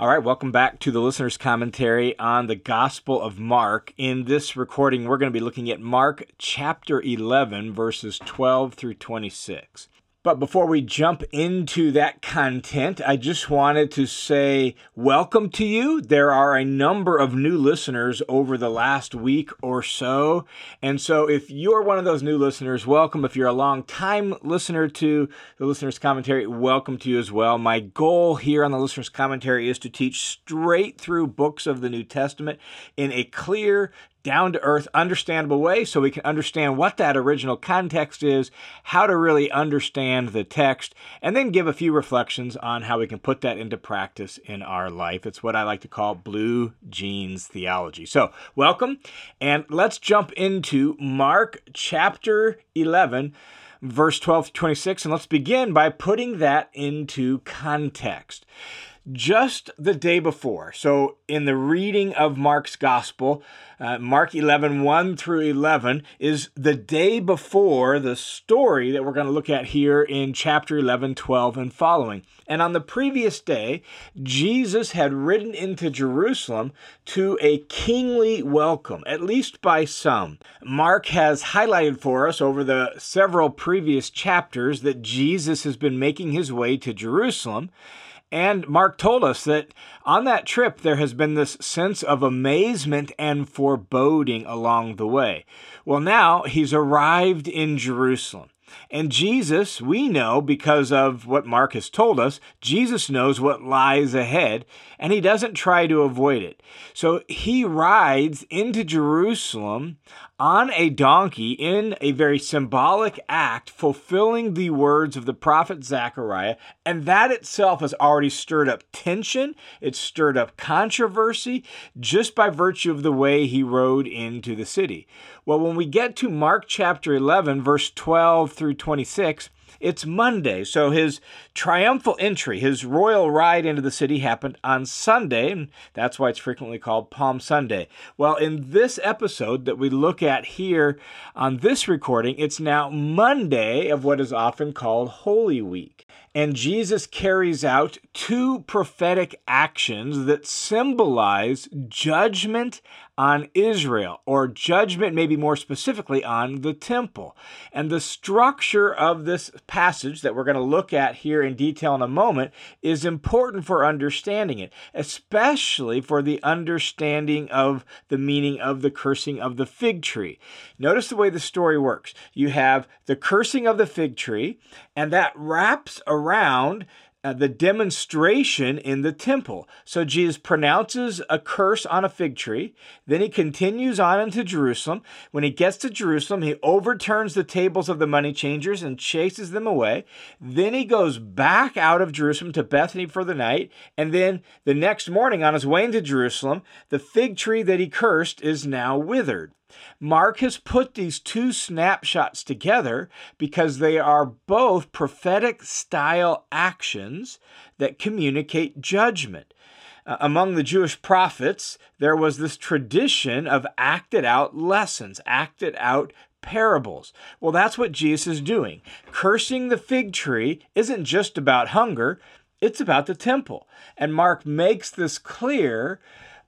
All right, welcome back to the listener's commentary on the Gospel of Mark. In this recording, we're going to be looking at Mark chapter 11, verses 12 through 26. But before we jump into that content, I just wanted to say welcome to you. There are a number of new listeners over the last week or so. And so if you're one of those new listeners, welcome. If you're a long time listener to the listener's commentary, welcome to you as well. My goal here on the listener's commentary is to teach straight through books of the New Testament in a clear, down to earth, understandable way so we can understand what that original context is, how to really understand the text, and then give a few reflections on how we can put that into practice in our life. It's what I like to call blue jeans theology. So, welcome, and let's jump into Mark chapter 11 verse 12 to 26 and let's begin by putting that into context just the day before. So, in the reading of Mark's gospel, uh, Mark 11, 1 through 11, is the day before the story that we're going to look at here in chapter 11, 12, and following. And on the previous day, Jesus had ridden into Jerusalem to a kingly welcome, at least by some. Mark has highlighted for us over the several previous chapters that Jesus has been making his way to Jerusalem. And Mark told us that on that trip, there has been this sense of amazement and foreboding along the way. Well, now he's arrived in Jerusalem. And Jesus, we know because of what Mark has told us, Jesus knows what lies ahead, and he doesn't try to avoid it. So he rides into Jerusalem on a donkey in a very symbolic act, fulfilling the words of the prophet Zechariah. And that itself has already stirred up tension, it's stirred up controversy just by virtue of the way he rode into the city. Well, when we get to Mark chapter 11, verse 12 through 26, it's Monday, so his triumphal entry, his royal ride into the city happened on Sunday, and that's why it's frequently called Palm Sunday. Well, in this episode that we look at here on this recording, it's now Monday of what is often called Holy Week. And Jesus carries out two prophetic actions that symbolize judgment on Israel, or judgment, maybe more specifically, on the temple. And the structure of this passage that we're going to look at here in detail in a moment is important for understanding it, especially for the understanding of the meaning of the cursing of the fig tree. Notice the way the story works you have the cursing of the fig tree, and that wraps around uh, the demonstration in the temple. So Jesus pronounces a curse on a fig tree. Then he continues on into Jerusalem. When he gets to Jerusalem, he overturns the tables of the money changers and chases them away. Then he goes back out of Jerusalem to Bethany for the night. And then the next morning, on his way into Jerusalem, the fig tree that he cursed is now withered. Mark has put these two snapshots together because they are both prophetic style actions that communicate judgment. Uh, among the Jewish prophets, there was this tradition of acted out lessons, acted out parables. Well, that's what Jesus is doing. Cursing the fig tree isn't just about hunger, it's about the temple. And Mark makes this clear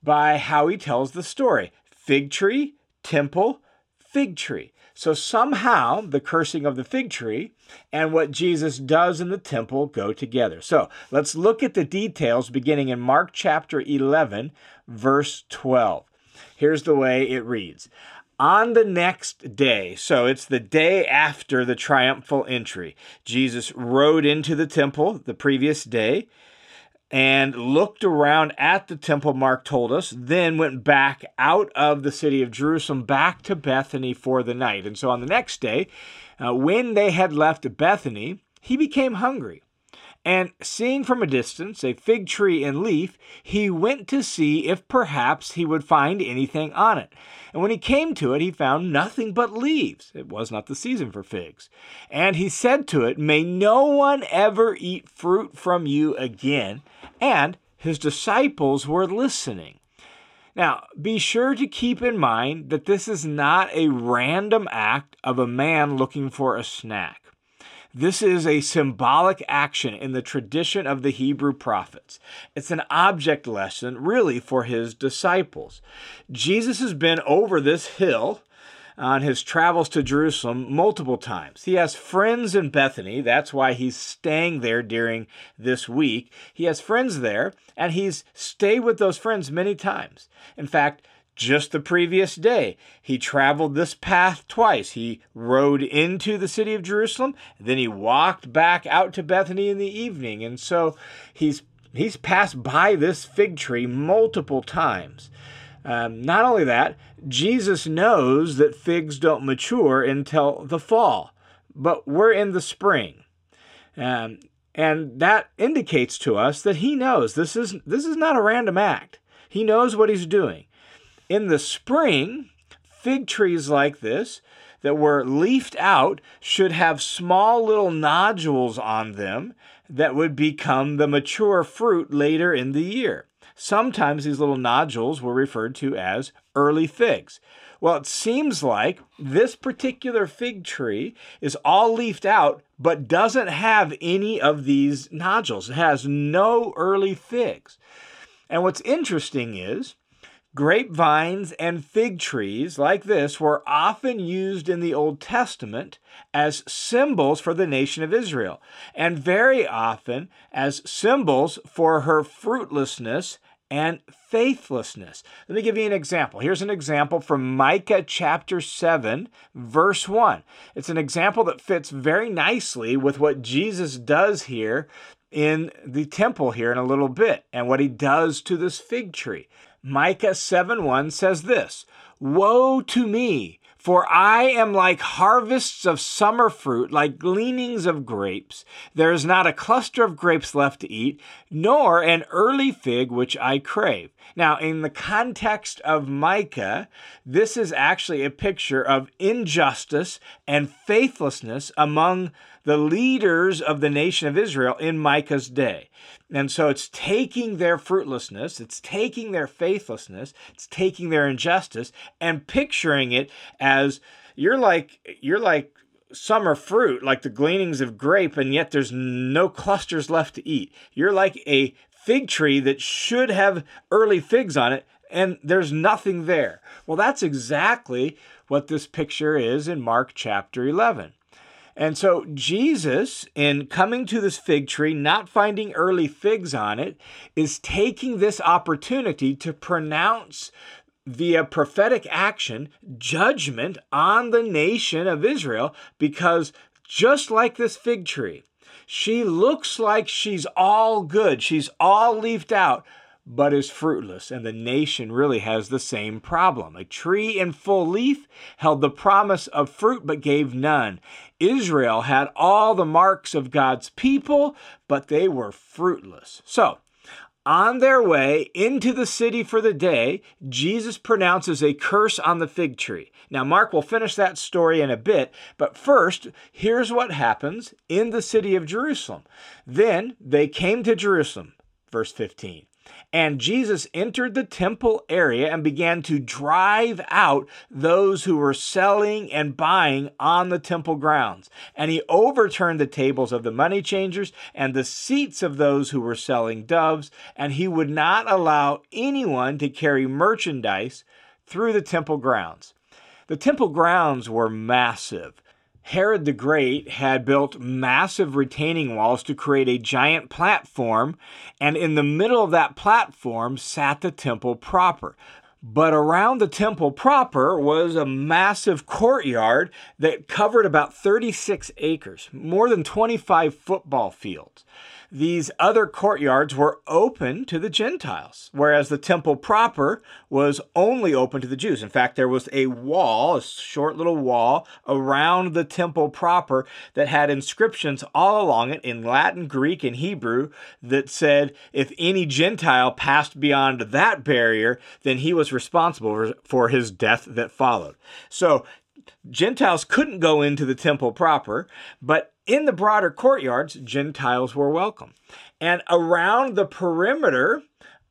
by how he tells the story. Fig tree, temple, fig tree. So somehow the cursing of the fig tree and what Jesus does in the temple go together. So let's look at the details beginning in Mark chapter 11, verse 12. Here's the way it reads. On the next day, so it's the day after the triumphal entry, Jesus rode into the temple the previous day and looked around at the temple, Mark told us, then went back out of the city of Jerusalem back to Bethany for the night. And so on the next day, uh, when they had left Bethany, he became hungry. And seeing from a distance a fig tree in leaf, he went to see if perhaps he would find anything on it. And when he came to it, he found nothing but leaves. It was not the season for figs. And he said to it, May no one ever eat fruit from you again. And his disciples were listening. Now, be sure to keep in mind that this is not a random act of a man looking for a snack. This is a symbolic action in the tradition of the Hebrew prophets. It's an object lesson, really, for his disciples. Jesus has been over this hill on his travels to Jerusalem multiple times. He has friends in Bethany. That's why he's staying there during this week. He has friends there, and he's stayed with those friends many times. In fact, just the previous day. He traveled this path twice. He rode into the city of Jerusalem, then he walked back out to Bethany in the evening. And so he's he's passed by this fig tree multiple times. Um, not only that, Jesus knows that figs don't mature until the fall, but we're in the spring. Um, and that indicates to us that he knows this is this is not a random act. He knows what he's doing. In the spring, fig trees like this that were leafed out should have small little nodules on them that would become the mature fruit later in the year. Sometimes these little nodules were referred to as early figs. Well, it seems like this particular fig tree is all leafed out, but doesn't have any of these nodules. It has no early figs. And what's interesting is Grapevines and fig trees like this were often used in the Old Testament as symbols for the nation of Israel, and very often as symbols for her fruitlessness and faithlessness. Let me give you an example. Here's an example from Micah chapter 7, verse 1. It's an example that fits very nicely with what Jesus does here in the temple here in a little bit and what he does to this fig tree. Micah 7 1 says this Woe to me! For I am like harvests of summer fruit, like gleanings of grapes. There is not a cluster of grapes left to eat, nor an early fig which I crave. Now, in the context of Micah, this is actually a picture of injustice and faithlessness among the leaders of the nation of Israel in Micah's day. And so it's taking their fruitlessness, it's taking their faithlessness, it's taking their injustice and picturing it as you're like you're like summer fruit, like the gleanings of grape, and yet there's no clusters left to eat. You're like a fig tree that should have early figs on it, and there's nothing there. Well, that's exactly what this picture is in Mark chapter 11. And so Jesus, in coming to this fig tree, not finding early figs on it, is taking this opportunity to pronounce via prophetic action judgment on the nation of Israel because just like this fig tree, she looks like she's all good, she's all leafed out, but is fruitless. And the nation really has the same problem. A tree in full leaf held the promise of fruit but gave none. Israel had all the marks of God's people, but they were fruitless. So, on their way into the city for the day, Jesus pronounces a curse on the fig tree. Now, Mark will finish that story in a bit, but first, here's what happens in the city of Jerusalem. Then they came to Jerusalem, verse 15. And Jesus entered the temple area and began to drive out those who were selling and buying on the temple grounds. And he overturned the tables of the money changers and the seats of those who were selling doves. And he would not allow anyone to carry merchandise through the temple grounds. The temple grounds were massive. Herod the Great had built massive retaining walls to create a giant platform, and in the middle of that platform sat the temple proper. But around the temple proper was a massive courtyard that covered about 36 acres, more than 25 football fields these other courtyards were open to the Gentiles, whereas the temple proper was only open to the Jews. In fact, there was a wall, a short little wall around the temple proper that had inscriptions all along it in Latin, Greek, and Hebrew that said if any Gentile passed beyond that barrier, then he was responsible for his death that followed. So Gentiles couldn't go into the temple proper, but in the broader courtyards, Gentiles were welcome. And around the perimeter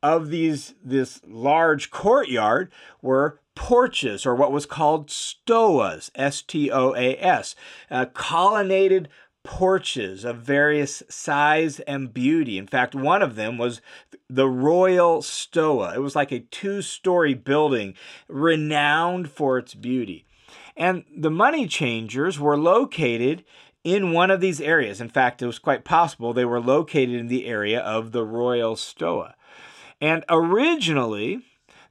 of these this large courtyard were porches or what was called stoas, S T O A S, uh, colonnaded porches of various size and beauty. In fact, one of them was the Royal Stoa. It was like a two story building renowned for its beauty. And the money changers were located in one of these areas. In fact, it was quite possible they were located in the area of the Royal Stoa. And originally,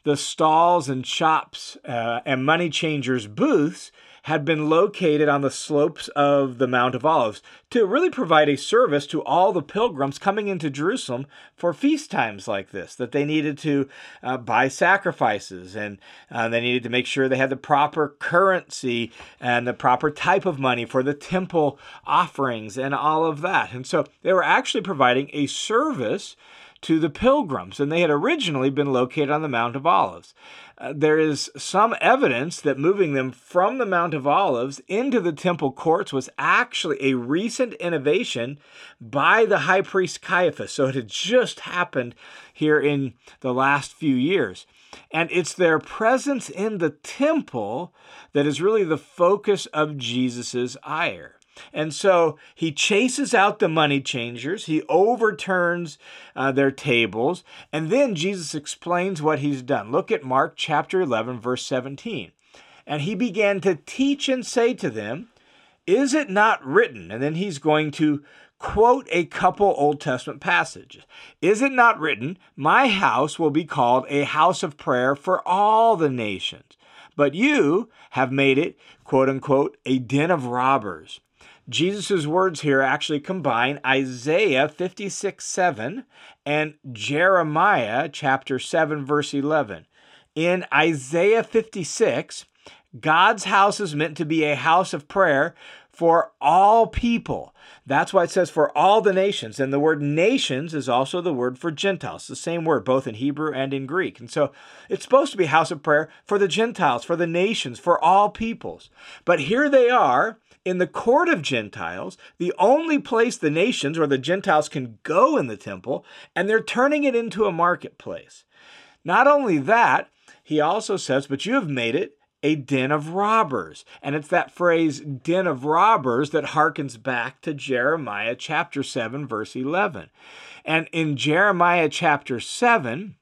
the stalls and shops uh, and money changers' booths had been located on the slopes of the Mount of Olives to really provide a service to all the pilgrims coming into Jerusalem for feast times like this, that they needed to uh, buy sacrifices and uh, they needed to make sure they had the proper currency and the proper type of money for the temple offerings and all of that. And so they were actually providing a service to the pilgrims, and they had originally been located on the Mount of Olives. There is some evidence that moving them from the Mount of Olives into the temple courts was actually a recent innovation by the high priest Caiaphas. So it had just happened here in the last few years. And it's their presence in the temple that is really the focus of Jesus' ire. And so he chases out the money changers, he overturns uh, their tables, and then Jesus explains what he's done. Look at Mark chapter 11, verse 17. And he began to teach and say to them, Is it not written? And then he's going to quote a couple Old Testament passages. Is it not written, My house will be called a house of prayer for all the nations? But you have made it, quote unquote, a den of robbers. Jesus' words here actually combine Isaiah 56 7 and Jeremiah chapter 7, verse 11. In Isaiah 56, God's house is meant to be a house of prayer for all people. That's why it says for all the nations. And the word nations is also the word for Gentiles, the same word both in Hebrew and in Greek. And so it's supposed to be house of prayer for the Gentiles, for the nations, for all peoples. But here they are in the court of Gentiles, the only place the nations or the Gentiles can go in the temple, and they're turning it into a marketplace. Not only that, he also says, But you have made it a den of robbers. And it's that phrase, den of robbers, that harkens back to Jeremiah chapter 7, verse 11. And in Jeremiah chapter 7,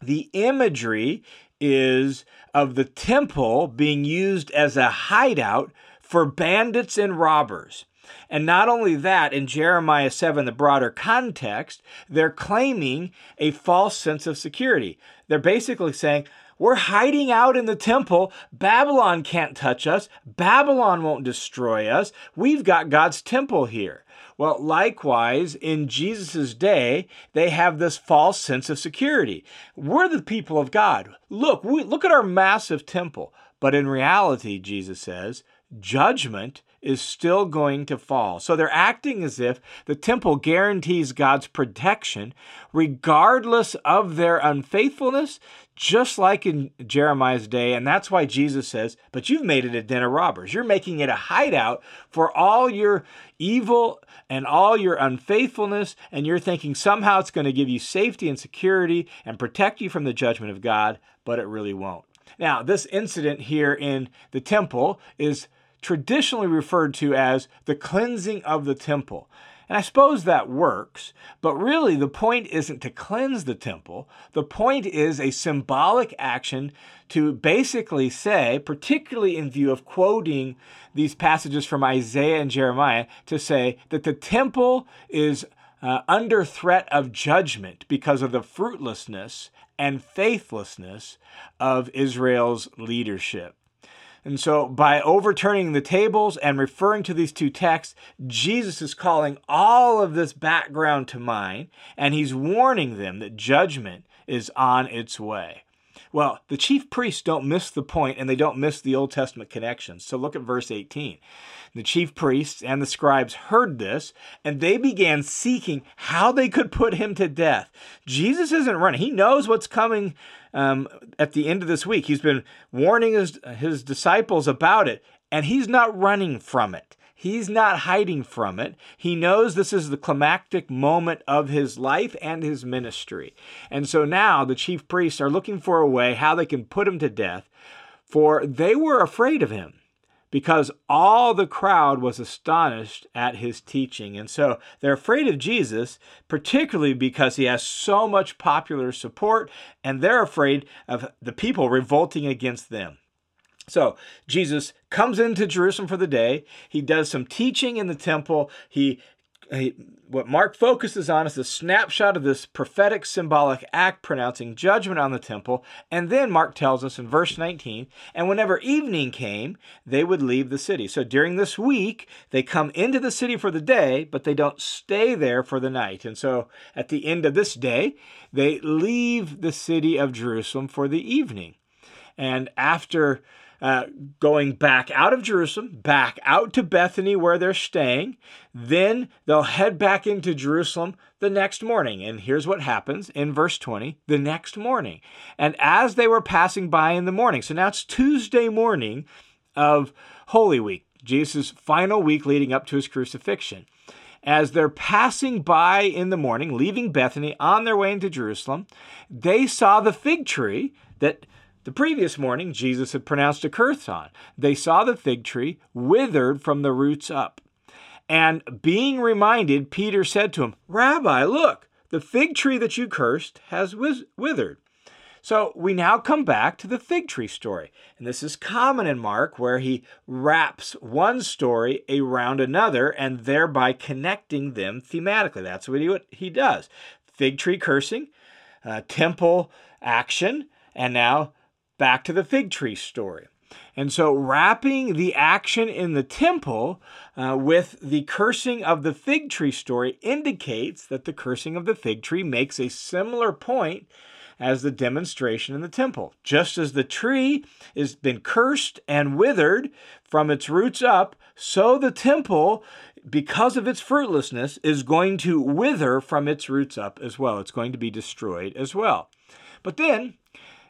the imagery is of the temple being used as a hideout for bandits and robbers. And not only that, in Jeremiah 7, the broader context, they're claiming a false sense of security. They're basically saying, we're hiding out in the temple. Babylon can't touch us. Babylon won't destroy us. We've got God's temple here. Well, likewise, in Jesus' day, they have this false sense of security. We're the people of God. Look, we, look at our massive temple. But in reality, Jesus says, judgment is still going to fall. So they're acting as if the temple guarantees God's protection regardless of their unfaithfulness, just like in Jeremiah's day. And that's why Jesus says, But you've made it a den of robbers. You're making it a hideout for all your evil and all your unfaithfulness. And you're thinking somehow it's going to give you safety and security and protect you from the judgment of God, but it really won't. Now, this incident here in the temple is traditionally referred to as the cleansing of the temple. And I suppose that works, but really the point isn't to cleanse the temple. The point is a symbolic action to basically say, particularly in view of quoting these passages from Isaiah and Jeremiah, to say that the temple is uh, under threat of judgment because of the fruitlessness and faithlessness of Israel's leadership. And so, by overturning the tables and referring to these two texts, Jesus is calling all of this background to mind, and he's warning them that judgment is on its way. Well, the chief priests don't miss the point and they don't miss the Old Testament connections. So look at verse 18. The chief priests and the scribes heard this, and they began seeking how they could put him to death. Jesus isn't running, he knows what's coming um, at the end of this week. He's been warning his, his disciples about it, and he's not running from it. He's not hiding from it. He knows this is the climactic moment of his life and his ministry. And so now the chief priests are looking for a way how they can put him to death, for they were afraid of him because all the crowd was astonished at his teaching. And so they're afraid of Jesus, particularly because he has so much popular support, and they're afraid of the people revolting against them. So Jesus comes into Jerusalem for the day. He does some teaching in the temple. He he, what Mark focuses on is a snapshot of this prophetic symbolic act pronouncing judgment on the temple. And then Mark tells us in verse 19, and whenever evening came, they would leave the city. So during this week, they come into the city for the day, but they don't stay there for the night. And so at the end of this day, they leave the city of Jerusalem for the evening. And after uh, going back out of Jerusalem, back out to Bethany where they're staying. Then they'll head back into Jerusalem the next morning. And here's what happens in verse 20 the next morning. And as they were passing by in the morning, so now it's Tuesday morning of Holy Week, Jesus' final week leading up to his crucifixion as they're passing by in the morning, leaving Bethany on their way into Jerusalem, they saw the fig tree that the previous morning, Jesus had pronounced a curse on. They saw the fig tree withered from the roots up. And being reminded, Peter said to him, Rabbi, look, the fig tree that you cursed has withered. So we now come back to the fig tree story. And this is common in Mark, where he wraps one story around another and thereby connecting them thematically. That's what he, what he does. Fig tree cursing, uh, temple action, and now back to the fig tree story. And so, wrapping the action in the temple uh, with the cursing of the fig tree story indicates that the cursing of the fig tree makes a similar point as the demonstration in the temple. Just as the tree has been cursed and withered from its roots up, so the temple, because of its fruitlessness, is going to wither from its roots up as well. It's going to be destroyed as well. But then,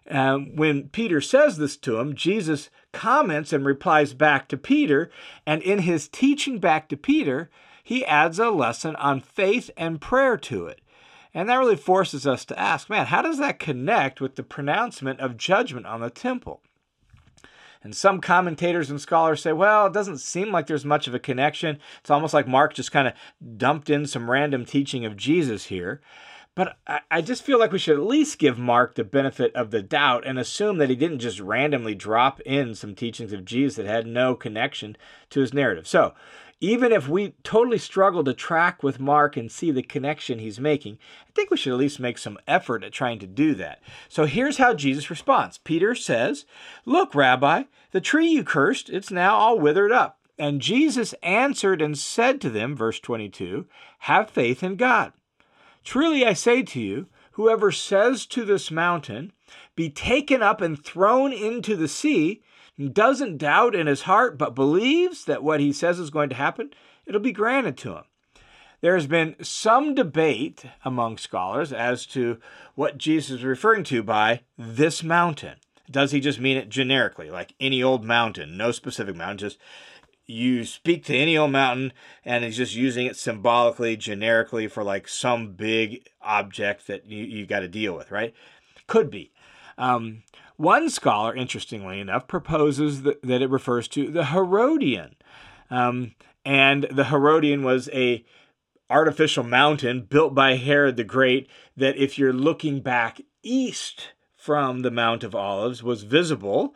when Peter says this to him, Jesus comments and replies back to Peter. And in his teaching back to Peter, he adds a lesson on faith and prayer to it. And that really forces us to ask man, how does that connect with the pronouncement of judgment on the temple? And some commentators and scholars say, well, it doesn't seem like there's much of a connection. It's almost like Mark just kind of dumped in some random teaching of Jesus here. But I, I just feel like we should at least give Mark the benefit of the doubt and assume that he didn't just randomly drop in some teachings of Jesus that had no connection to his narrative. So, even if we totally struggle to track with Mark and see the connection he's making, I think we should at least make some effort at trying to do that. So here's how Jesus responds Peter says, Look, Rabbi, the tree you cursed, it's now all withered up. And Jesus answered and said to them, verse 22, Have faith in God. Truly I say to you, whoever says to this mountain, Be taken up and thrown into the sea, doesn't doubt in his heart, but believes that what he says is going to happen, it'll be granted to him. There has been some debate among scholars as to what Jesus is referring to by this mountain. Does he just mean it generically, like any old mountain, no specific mountain, just you speak to any old mountain and he's just using it symbolically, generically for like some big object that you, you got to deal with, right? Could be. Um, one scholar, interestingly enough, proposes that, that it refers to the Herodium. Um, and the Herodium was a artificial mountain built by Herod the Great that if you're looking back east from the Mount of Olives was visible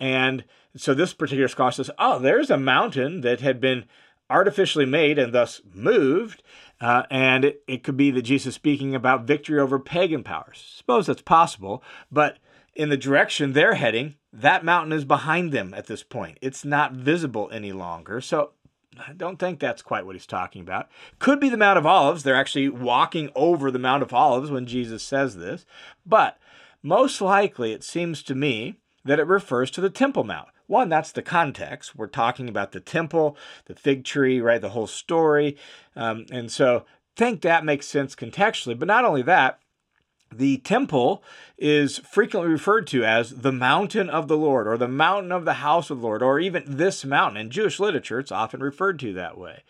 and so this particular scholar says, oh, there's a mountain that had been artificially made and thus moved. Uh, and it, it could be that Jesus speaking about victory over pagan powers. Suppose that's possible, but in the direction they're heading, that mountain is behind them at this point. It's not visible any longer. So I don't think that's quite what he's talking about. Could be the Mount of Olives. They're actually walking over the Mount of Olives when Jesus says this. But most likely, it seems to me that it refers to the Temple Mount. One, that's the context. We're talking about the temple, the fig tree, right? The whole story. Um, and so think that makes sense contextually. But not only that, the temple is frequently referred to as the mountain of the Lord or the mountain of the house of the Lord or even this mountain. In Jewish literature, it's often referred to that way.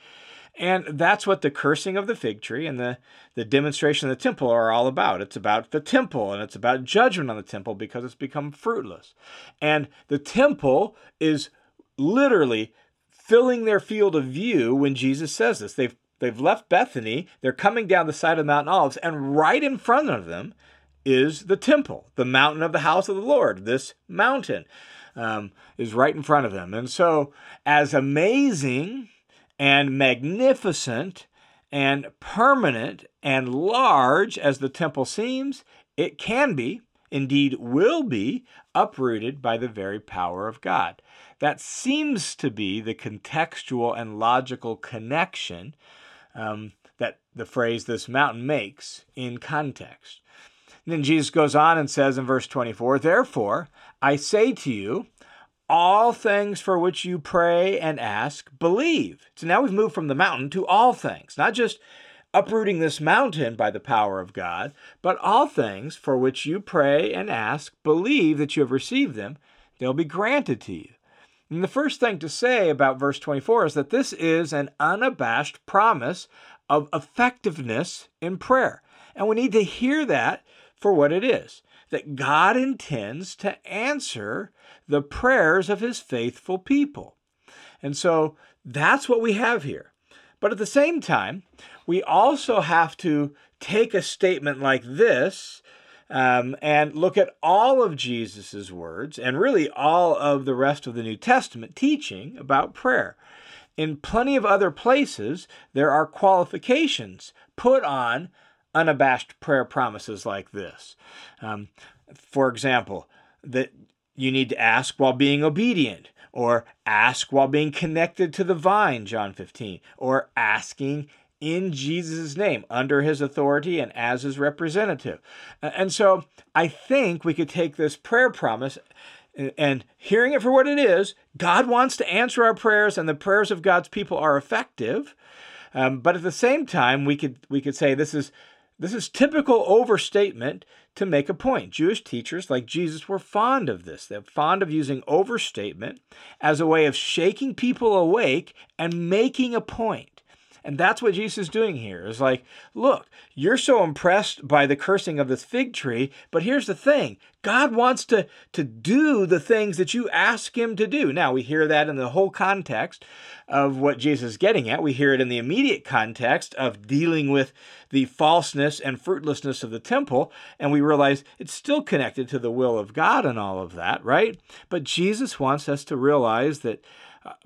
And that's what the cursing of the fig tree and the, the demonstration of the temple are all about. It's about the temple and it's about judgment on the temple because it's become fruitless. And the temple is literally filling their field of view when Jesus says this. They've they've left Bethany, they're coming down the side of Mount Olives, and right in front of them is the temple, the mountain of the house of the Lord. This mountain um, is right in front of them. And so, as amazing and magnificent and permanent and large as the temple seems, it can be, indeed will be, uprooted by the very power of God. That seems to be the contextual and logical connection um, that the phrase this mountain makes in context. And then Jesus goes on and says in verse 24, Therefore, I say to you, all things for which you pray and ask, believe. So now we've moved from the mountain to all things, not just uprooting this mountain by the power of God, but all things for which you pray and ask, believe that you have received them, they'll be granted to you. And the first thing to say about verse 24 is that this is an unabashed promise of effectiveness in prayer. And we need to hear that for what it is that God intends to answer the prayers of his faithful people. And so that's what we have here. But at the same time, we also have to take a statement like this um, and look at all of Jesus' words and really all of the rest of the New Testament teaching about prayer. In plenty of other places, there are qualifications put on unabashed prayer promises like this. Um, for example, that you need to ask while being obedient, or ask while being connected to the vine, John 15, or asking in Jesus' name, under his authority and as his representative. And so I think we could take this prayer promise and hearing it for what it is, God wants to answer our prayers, and the prayers of God's people are effective. Um, but at the same time, we could we could say this is this is typical overstatement to make a point. Jewish teachers like Jesus were fond of this. They're fond of using overstatement as a way of shaking people awake and making a point. And that's what Jesus is doing here. Is like, look, you're so impressed by the cursing of this fig tree, but here's the thing. God wants to, to do the things that you ask him to do. Now, we hear that in the whole context of what Jesus is getting at. We hear it in the immediate context of dealing with the falseness and fruitlessness of the temple, and we realize it's still connected to the will of God and all of that, right? But Jesus wants us to realize that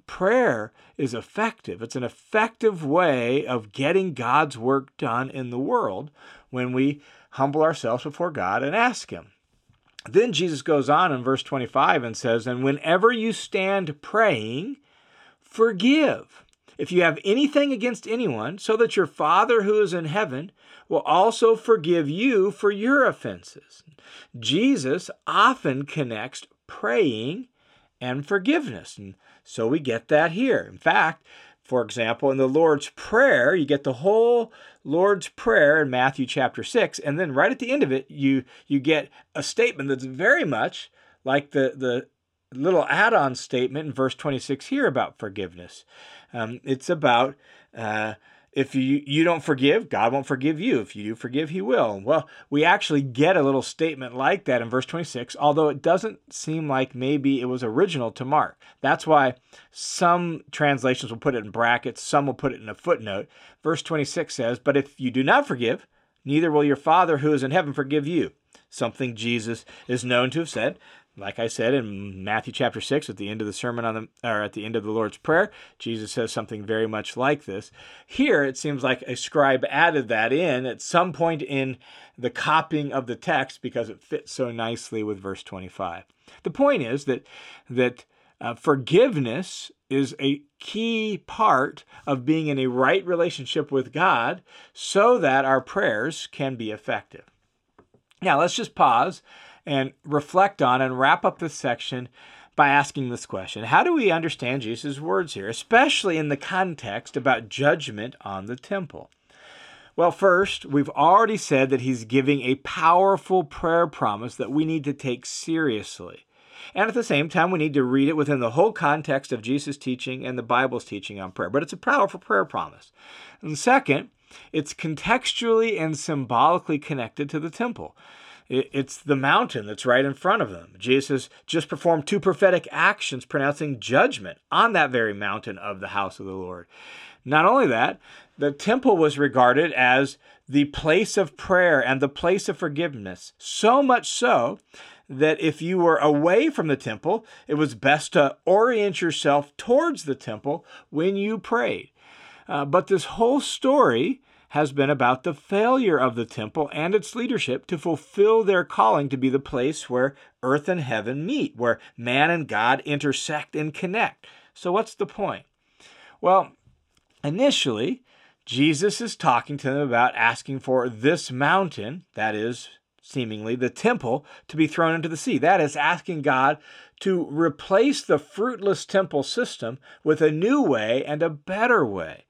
prayer is effective. It's an effective way of getting God's work done in the world when we humble ourselves before God and ask Him. Then Jesus goes on in verse 25 and says, And whenever you stand praying, forgive if you have anything against anyone, so that your Father who is in heaven will also forgive you for your offenses. Jesus often connects praying and forgiveness. And so we get that here. In fact, for example, in the Lord's Prayer, you get the whole Lord's Prayer in Matthew chapter 6, and then right at the end of it, you you get a statement that's very much like the the little add-on statement in verse 26 here about forgiveness. Um, it's about uh, if you you don't forgive, God won't forgive you. If you do forgive, He will. Well, we actually get a little statement like that in verse 26, although it doesn't seem like maybe it was original to Mark. That's why some translations will put it in brackets, some will put it in a footnote. Verse 26 says, "But if you do not forgive, neither will your Father who is in heaven forgive you." Something Jesus is known to have said like I said in Matthew chapter 6 at the end of the sermon on the or at the end of the Lord's prayer, Jesus says something very much like this. Here it seems like a scribe added that in at some point in the copying of the text because it fits so nicely with verse 25. The point is that that uh, forgiveness is a key part of being in a right relationship with God so that our prayers can be effective. Now, let's just pause and reflect on and wrap up this section by asking this question How do we understand Jesus' words here, especially in the context about judgment on the temple? Well, first, we've already said that he's giving a powerful prayer promise that we need to take seriously. And at the same time, we need to read it within the whole context of Jesus' teaching and the Bible's teaching on prayer. But it's a powerful prayer promise. And second, it's contextually and symbolically connected to the temple It's the mountain that's right in front of them. Jesus just performed two prophetic actions pronouncing judgment on that very mountain of the house of the Lord. Not only that, the temple was regarded as the place of prayer and the place of forgiveness. So much so that if you were away from the temple, it was best to orient yourself towards the temple when you prayed. Uh, but this whole story has been about the failure of the temple and its leadership to fulfill their calling to be the place where earth and heaven meet, where man and God intersect and connect. So, what's the point? Well, initially, Jesus is talking to them about asking for this mountain, that is, seemingly, the temple, to be thrown into the sea. That is asking God to replace the fruitless temple system with a new way and a better way.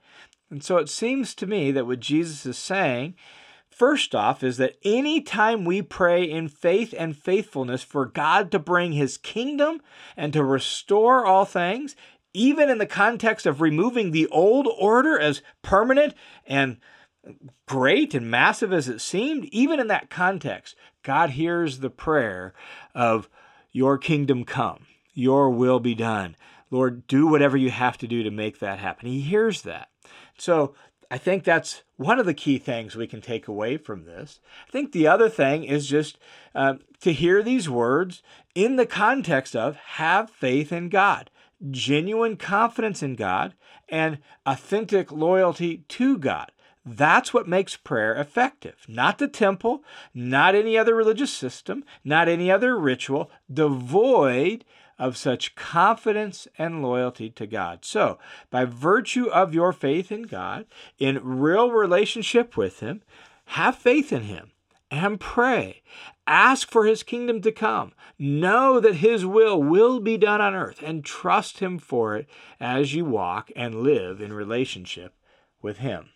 And so it seems to me that what Jesus is saying, first off, is that any time we pray in faith and faithfulness for God to bring his kingdom and to restore all things, even in the context of removing the old order as permanent and great and massive as it seemed, even in that context, God hears the prayer of, Your kingdom come, your will be done. Lord, do whatever you have to do to make that happen. He hears that. So I think that's one of the key things we can take away from this. I think the other thing is just uh, to hear these words in the context of have faith in God, genuine confidence in God, and authentic loyalty to God. That's what makes prayer effective. Not the temple, not any other religious system, not any other ritual, devoid of such confidence and loyalty to God. So, by virtue of your faith in God, in real relationship with Him, have faith in Him and pray. Ask for His kingdom to come. Know that His will will be done on earth and trust Him for it as you walk and live in relationship with Him.